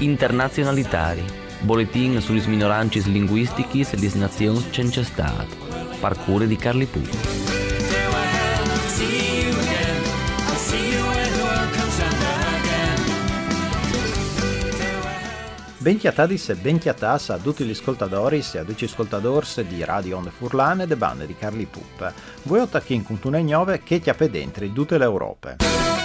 Internazionalitari. Boletin sulle minoranze linguistiche e le nazioni senza Stato. Parcure di Carli Puglia. Benchiatadis e benchiatas a tutti gli ascoltatori e a tutti gli ascoltatori di Radio Onde Furlane e bande di Carli Pup. Voi ottachin con tunei 9 che chiappe dentro in tutte le Europe.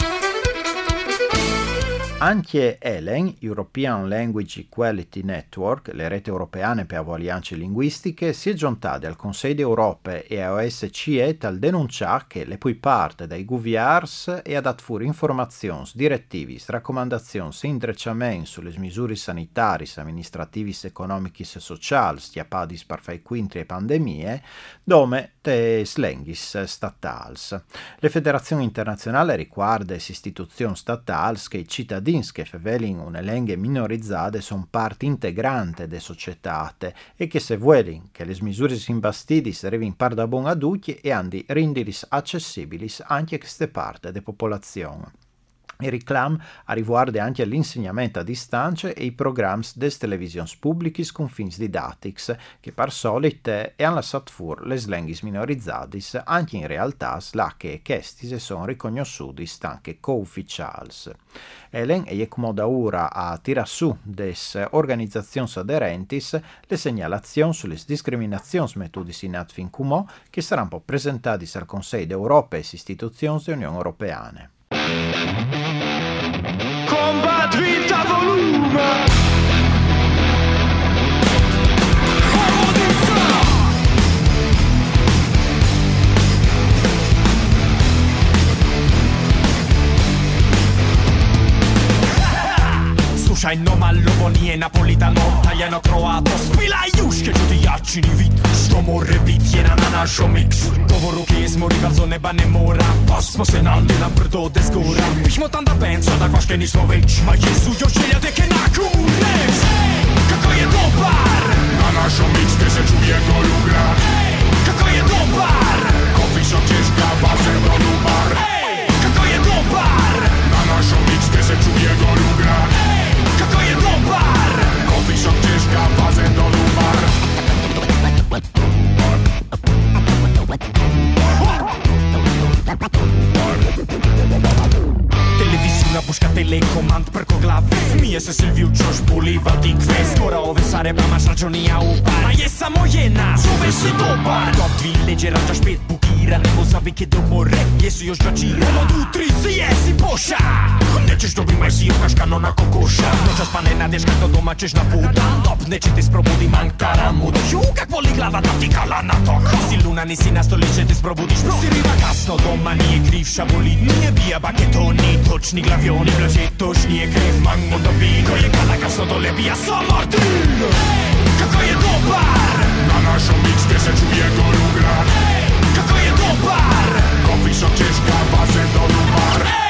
Anche ELEN, European Language Equality Network, le reti europeane per avvalianze linguistiche, si è giuntata al Consiglio d'Europa e a OSCE tal denunciare che le poi parte dai guviars e ha dato fuori informazioni, direttivi, raccomandazioni e intrecciamenti sulle misure sanitarie, amministrative, economiche e sociali stiapati per fare quintri e pandemie, dome te slenghis statals. Le federazioni internazionali riguardano le istituzioni statali che i cittadini che fevelin una lenghe minorizzate sono parte integrante delle società e che se vuelin che le misure imbastidis arrivin par da buon adulti e andi rendilis accessibilis anche a queste parte della popolazione. Il reclam a riguardo anche all'insegnamento a distanza e i programmi des televisions pubblicis con fins didatics, che par solite e hanno lasciato fuori le slenghis minorizzadis, anche in realtà la che questi sono riconosciuti anche co-ufficials. Elen e come da ora a tira su des organizzazioni aderentis le segnalazioni sulle discriminazioni metodis in atfin cumo che saranno presentati al Consiglio d'Europa e istituzioni dell'Unione Europeane. Combat vita volume je Napolitano, Taljano, Kroato Spilaj juške, čuti jači ni vid Što more bit je na, na našo miks Govoru kje smo rivalzo neba ne mora Pasmo se nalde na brdo ode zgora Pišmo tam da band, sada kvaške nismo već Ma jesu još hiljade kenaku Rex, kako je dobar Na našo našom mixte se čuje ko lugrat Kako je dobar Kopi so češka, bazer, bar Την κορυφή της νέας που θα βρει τηλέφωνο της νέας που θα βρει τηλέφωνο της νέας που θα βρει τηλέφωνο της νέας που θα βρει τηλέφωνο tira On savait que do morre, jesu još jačira Jedan, du, tri, si jesi boša Nećeš dobri maj si jokaš kanona kokoša Noćas pa ne nadeš kak doma ćeš na put Top, neće te sprobudi mankara mut Ju, kak voli glava da ti kala na to si luna, nisi na stoliće, te sprobudiš bro Si riba kasno, doma nije krivša boli Nije bija baketoni, točni glavioni Blaže točnije krev, mango do vino Je kada kasno dole bija sa Martin Kako je dobar! Na naszą liczbę se czuje go lugrat Kako je Kopar Coffee shop, Češka, Vaše do Lubar hey!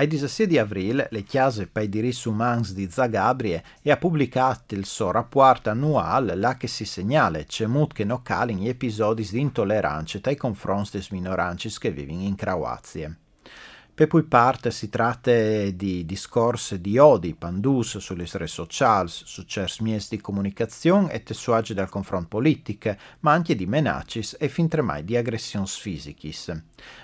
Ai 16 di aprile, le chiese per i diritti umani di Zagabrie ha pubblicato il suo rapporto annuale là che si segnala molto che non cali episodi di intolleranza nei confronti delle minoranze che vivono in Croazia. Per poi parte si tratta di discorsi di odi, pandus sulle reti sociali, su certi di comunicazione e tessuaggi del confronto politico, ma anche di menacis e fin tremai di aggressioni fisiche.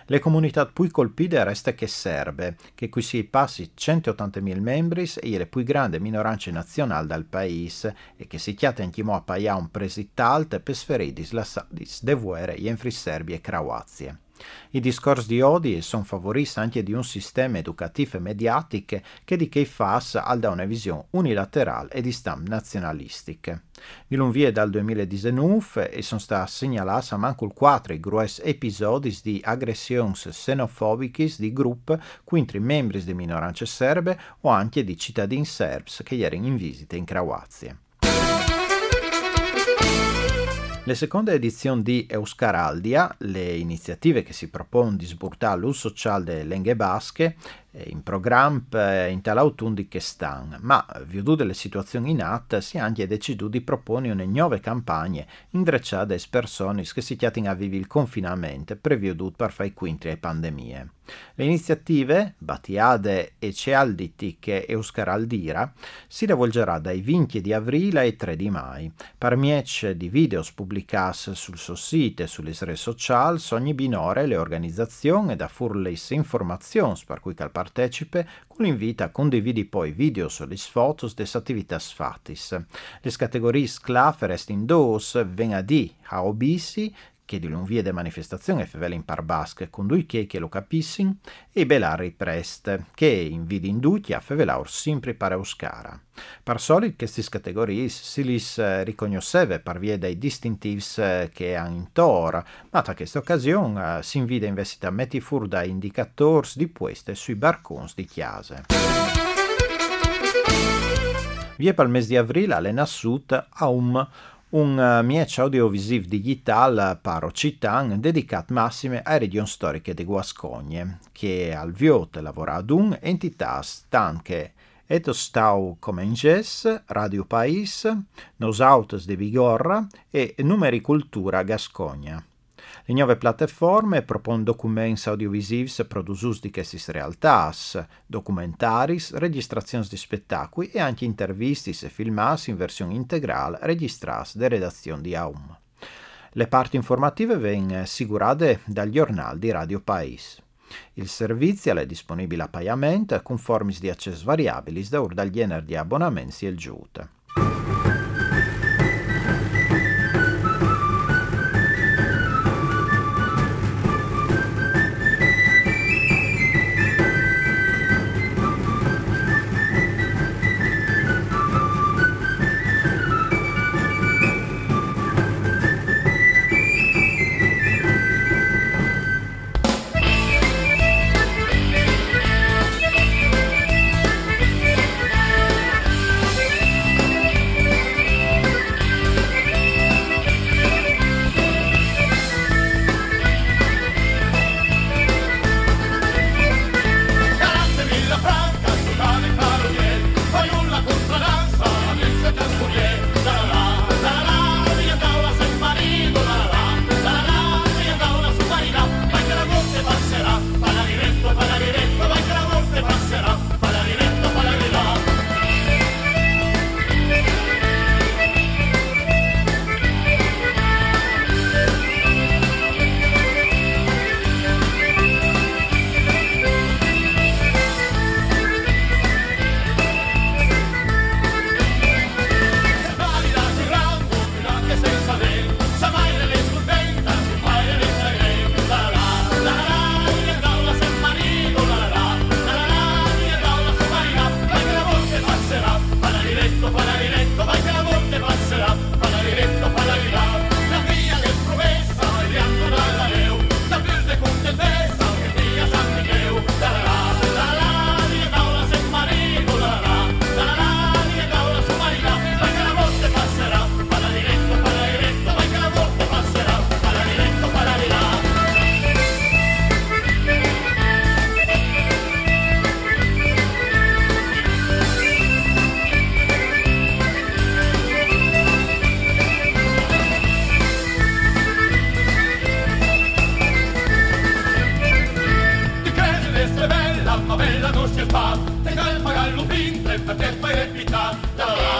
Le comunità più colpite resta che serbe, che qui si passi 180.000 membri e le più grandi minoranze nazionali del paese e che si chiate anche a pagare un presito alto per sferire la sadis de vuere in Serbi e Croazia. I discorsi di odi sono favoriti anche di un sistema educativo e mediatico che di che fa al da una visione unilaterale e di stamp nazionalistica. Di lunvie dal 2019 e sono stati segnalati a manco 4 grossi episodi di aggressioni xenofobiche di gruppi contro membri di minoranze serbe o anche di cittadini serbs che erano in visita in Croazia. Le seconde edizioni di Euskaraldia, le iniziative che si propongono di sburtare l'uso sociale delle lingue basche, in programma in tal autunno di che stanno, ma viudu delle situazioni in atto si è anche deciso di proporre una nuove campagne indrecciate a persone che si chiatino a vivere il confinamento previuto per fare quinti alle pandemie. Le iniziative, Batiade e Cealditiche Euskaraldira, si rivolgerà dai 20 di aprile ai 3 di mai. Per miece di video pubblicati sul suo sito e sulle reti sociali, ogni binore le organizzazioni da furle informazioni per cui cal partecipe con l'invito a condividere poi video sulle foto delle attività fatte. Le categorie sclaf in dos venerdì a obisi che di lunvie de manifestazione fevele in parbasche con due che che lo capissin e belari prest che in vidi in duti a fevelaur sempre pare oscara. Per solito queste categorie si lis eh, ricognosceve per via dei distintives eh, che hanno in tor, ma da questa occasione eh, si invide investita metti fur da indicatori di queste sui barcons di chiase. Vie il mese di aprile alle nassut a un un uh, miec audiovisiv digital paro citan dedicat massime alle regioni storiche di Guascogne, che al viot lavora ad un entità stanche Eto stau Comenges, Radio Pais, Nos Autos de Vigorra e Numeri Cultura Gascogna. Le nuove piattaforme propongono documenti audiovisivi produsus di queste realtà, documentaris, registrazioni di spettacoli e anche interviste e filmati in versione integrale registrati da redazione di AUM. Le parti informative vengono assicurate dal giornale di Radio Pais. Il servizio è disponibile a pagamento con forme di accesso variabili da genere di abbonamenti e il giute. Doctor.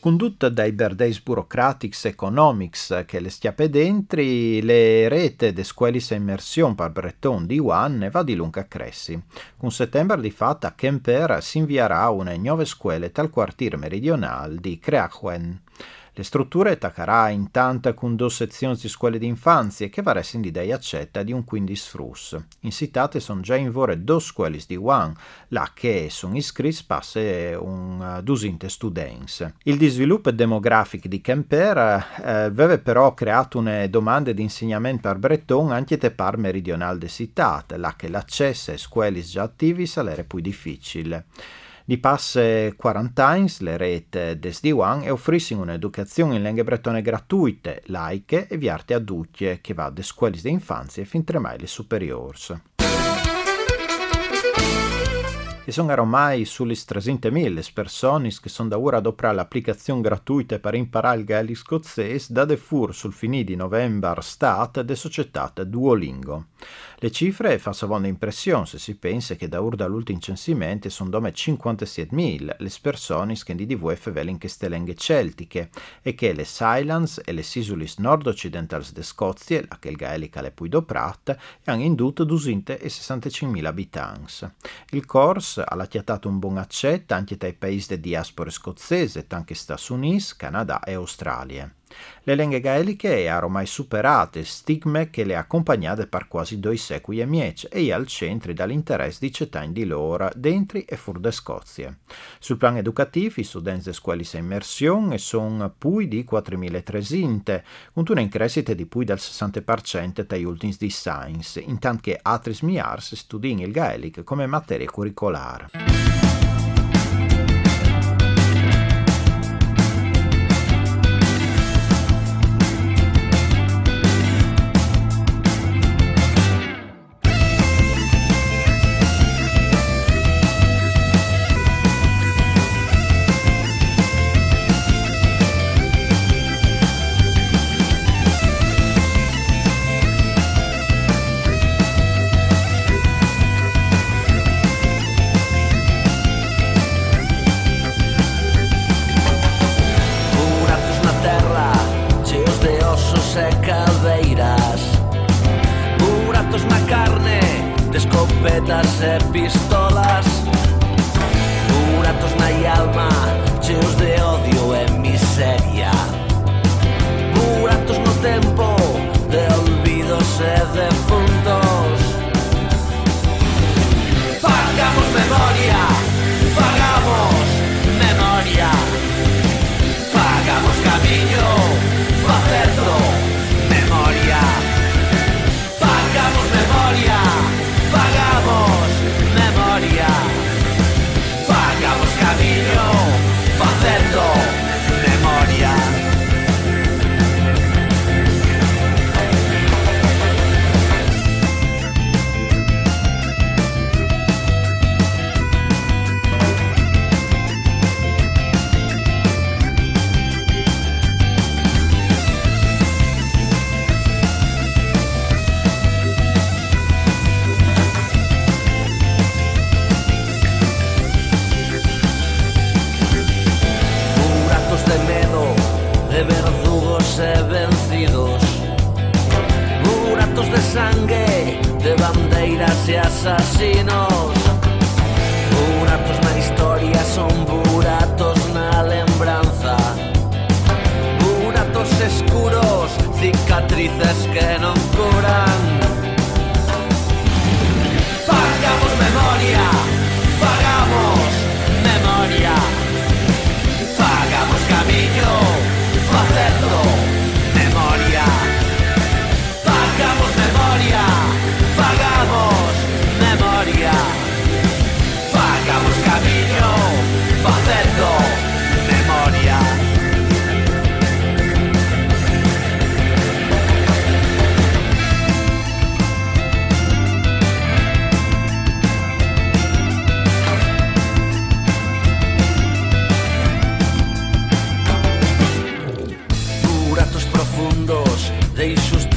Condotta dai Berdays Bureaucratics Economics che le stiape dentri, le rete de scuelis immersion per Breton di One ne va di lunga cressi. Con settembre di fatto a Kemper si invierà una nuove scuole tal quartiere meridionale di Creachwen. Le strutture taccarà intanto con due sezioni di scuole d'infanzia che varessen di dei accetta di un 15 frus. In citate sono già in vore due scuole di One, là che sono iscritti passe un dusinte students. Il disviluppo demografico di Kemper eh, aveva però creato une domande di insegnamento per Breton anche te par meridionale de citate, là che l'accesso ai scuole già attivi sarebbe più difficile. Di passe 40 anni le rete des D1 e offriscono un'educazione in lingue bretone gratuite, laiche e viarte a tutti che va da scuole di infanzia fin tre mai le superiors. E sono ormai sulle 300.000 le persone che sono da ora ad l'applicazione gratuita per imparare il gaelico scozzese da defur sul finì di novembre stat de società Duolingo. Le cifre fanno impressione se si pensa che da ora dall'ultimo censimento sono come 57.000 le persone che di DVF velen che stelenghe celtiche e che le Silence e le Sisulis nord-occidentali de Scozia, la che il gaelica le pui doprat, hanno indotto 265.000 abitanti. Il corso ha lattiatato un buon accetto anche tra i paesi di diaspora scozzese, anche Stati Uniti, Canada e Australia. Le lingue gaeliche hanno ormai superato il stigma che le ha accompagnate per quasi due secoli e miece e al centro dall'interesse di cittadini di loro dentro e fuori da Scozia. Sul piano educativo, i studenti delle scuole in immersione sono più di 4.300, con una crescita di più del 60% dagli ultimi di Science, intanto che altri smiars studiano il gaelic come materia curricolare. buratos, una lembranza. Buratos escuros, cicatrices que no curan.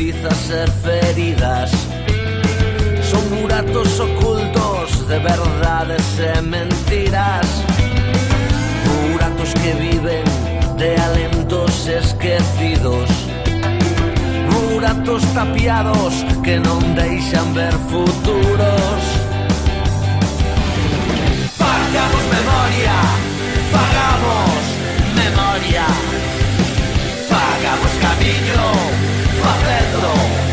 rostizas e feridas. Son buratos ocultos de verdades e mentiras. Buratos que viven de alentos esquecidos. Buratos tapiados que non deixan ver futuros. Farcamos memoria, fagamos memoria. Fagamos camiño facendo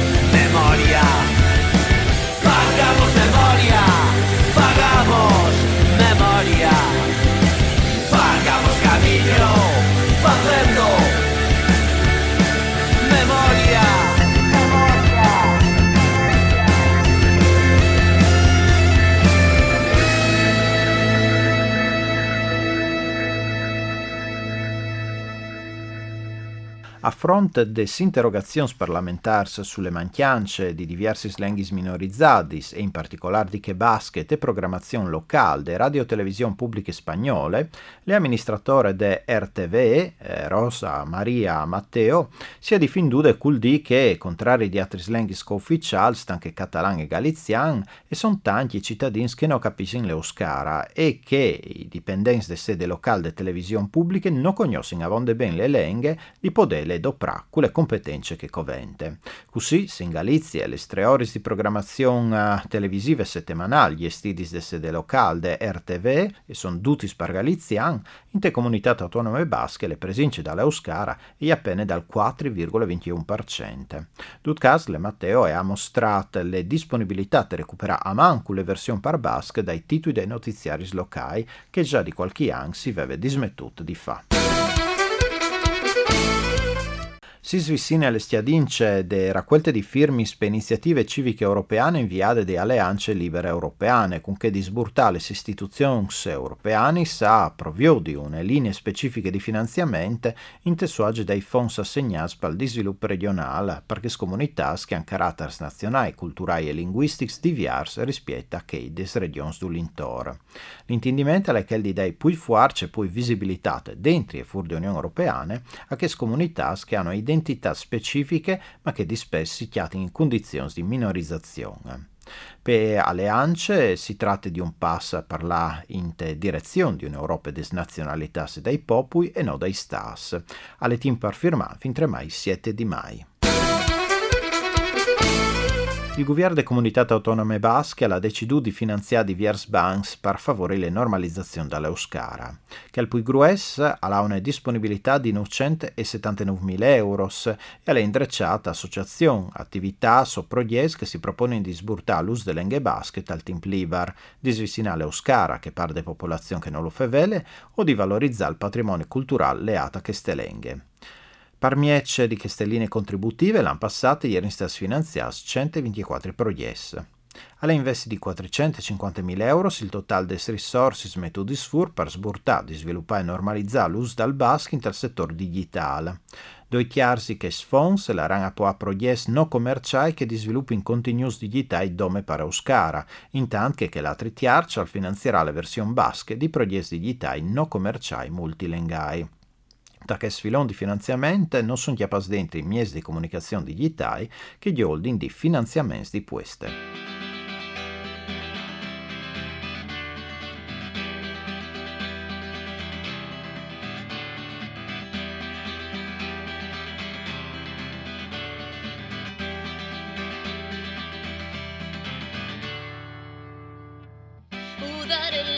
A fronte des interrogazioni parlamentars sulle manchiance di diversi lenghis minorizzadis e in particolare di che basket e programmazione locale de radio televisione pubbliche spagnole, le amministratore de RTVE, eh, Rosa Maria Matteo, si è difenduta col di che, contrari di altri lenghis co-ufficiali, anche catalan e galizian, e sono tanti i cittadini che non capiscono l'euskara e che i dipendenti de sede locale de televisione pubbliche non conoscono avonde ben le lenghe di poterle doprà con le competenze che covente. Così, se in Galizia le tre ore di programmazione televisive settimanali gli stidis de sede locale de RTV e sono tutti spar galizian, in te comunità autonome basche le presenze dall'Euskara e appena dal 4,21%. Dutcas le Matteo ha mostrato le disponibilità per recuperare a manco le versioni par basche dai titoli dei notiziari locali che già di qualche anno si veve dismettuto di fa. Si svicina alle stiadince de raccolte di firmi per iniziative civiche europeane inviate da alleanze libere europeane, con che disburta le istituzioni europeane sa provvio di une linee specifiche di finanziamento in tessuage dai fondi assegnati per il sviluppo regionale, perché comunità che hanno carattere nazionale, culturali e linguistici diversi rispetto a che des regioni dell'intorno. L'intendimento è che di più forza e più visibilità dentro e fuori dell'Unione Europea a che comunità che hanno identità identità specifiche ma che di spesso si chiamano in condizioni di minorizzazione. Per Alleance si tratta di un passo per la direzione di un'Europa des nazionalità dai popoli e non dai stas. Alle team per firmare fin 3 mai 7 di mai. Il governo delle comunità autonome basche ha deciso di finanziare diversi banks per favorire la normalizzazione dall'Euskara, che al più grues ha una disponibilità di 979.000 euro e ha indrecciata associazioni, attività o progetti che si propongono di sburtare l'uso delle lingue basche al temp libar, di svicinare l'Euskara, che parte popolazione che non lo fevele, o di valorizzare il patrimonio culturale leato a queste lingue. Parmiece di Castelline contributive l'anno passato ieri stati finanziati 124 progetti. Alla investi di 450.000 euro il totale delle risorse metodi sfur per sburtare, di sviluppare e normalizzare l'uso dal basket nel settore digitale. Doi chiarsi che sfons la rana può a progetti non commerciali che di sviluppo in continuous digitale dome para Euskara, intanto che l'altri tiarci al finanzierà la versione basche di progetti digitali non commerciali multilengai che sfilon di finanziamento non sono chiappas dentro i mezzi di comunicazione digitali che gli holding di finanziamenti di queste. Udaren larsko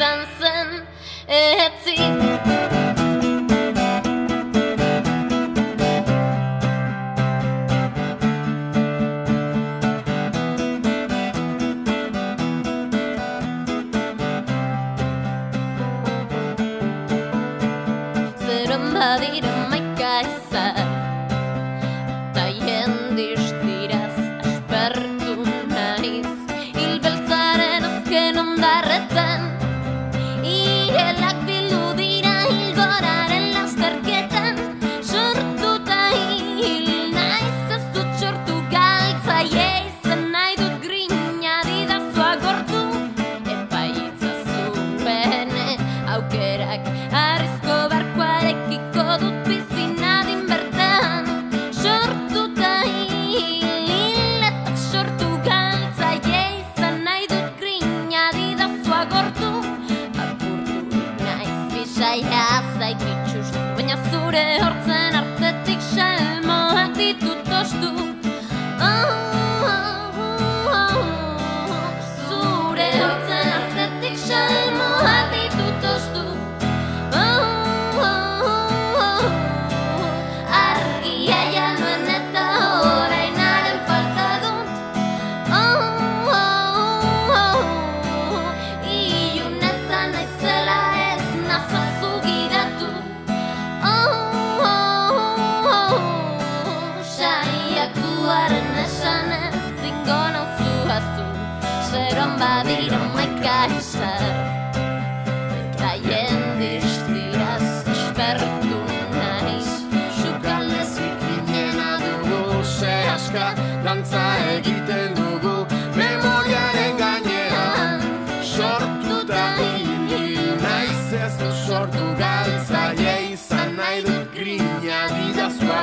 sansen etzi Zerun badira Zaila zaitu txustu, baina zure hor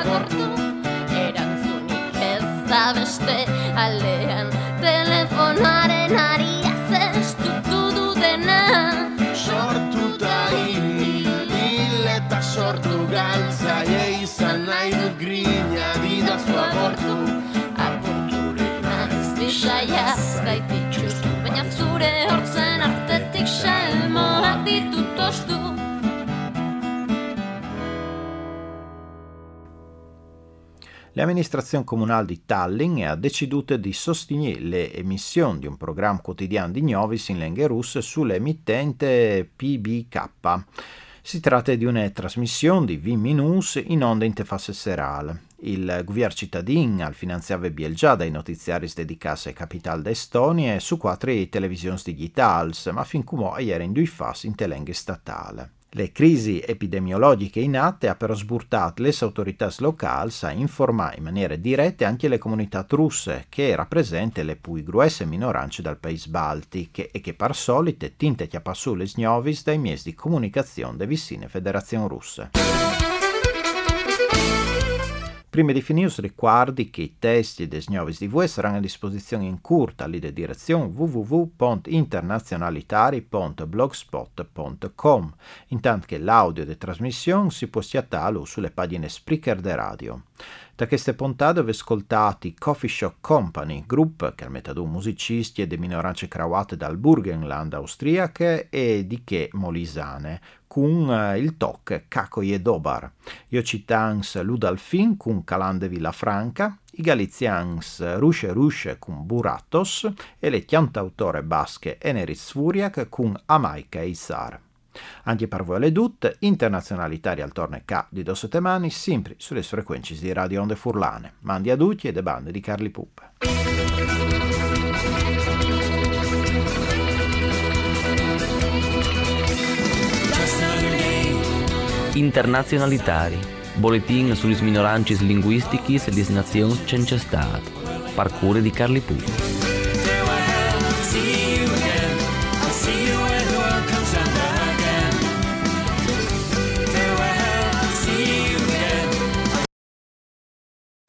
agortu Erantzunik ez da beste. Aldean Telefonaren aria zestutu du dena Sortuta hil eta sortu galtzaile izan nahi dut grina Didazu agortu Apurturik naiz bisaia zaititxuz Baina zure hortzen artetik salmoak ditut tostu L'amministrazione comunale di Tallinn ha deciduto di sostenere le emissioni di un programma quotidiano di Gnovis in lingue russe sull'emittente PBK. Si tratta di una trasmissione di 20 minuti in onda interfaccia serale. Il governo cittadino al finanziava già dai notiziari dedicati ai capitali d'Estonia su quattro televisioni digitali, ma fin come ieri in due fasi in telenghe statale. Le crisi epidemiologiche in atto ha però sburtato le autorità locali a informare in maniera diretta anche le comunità russe che rappresentano le più grosse minoranze dal paese baltiche e che par solite tinte chiappassù le snovis dai mezzi di comunicazione delle vicine federazioni russe. Prima di finire, ricordi che i testi dei Snovis TV saranno a disposizione in curta alla direzione www.internazionalitari.blogspot.com, intanto che l'audio di trasmissione si può schiattare sulle pagine Spreaker de radio. Da queste puntate vi ascoltati Coffee Shop Company, gruppo che metà musicisti e di minoranze croate dal Burgenland austriache e di che molisane, con uh, il toc Caco e Dobar. Io citans Ludalfin con Calande Villafranca, i galizians Rusce Rusce con Buratos e le cantautore basche Eneritz Furiak con Amaica e Isar. Anche per voi le dut, internazionalitari al torne K di due settimane, sempre sulle frequenze di Radio Onde Furlane. Mandi a Ducci e de bande di Carli Puppe. Internazionalitari. Boletin sulle minoranze linguistiche e le nazioni senza Stato. Di Carli Puppe.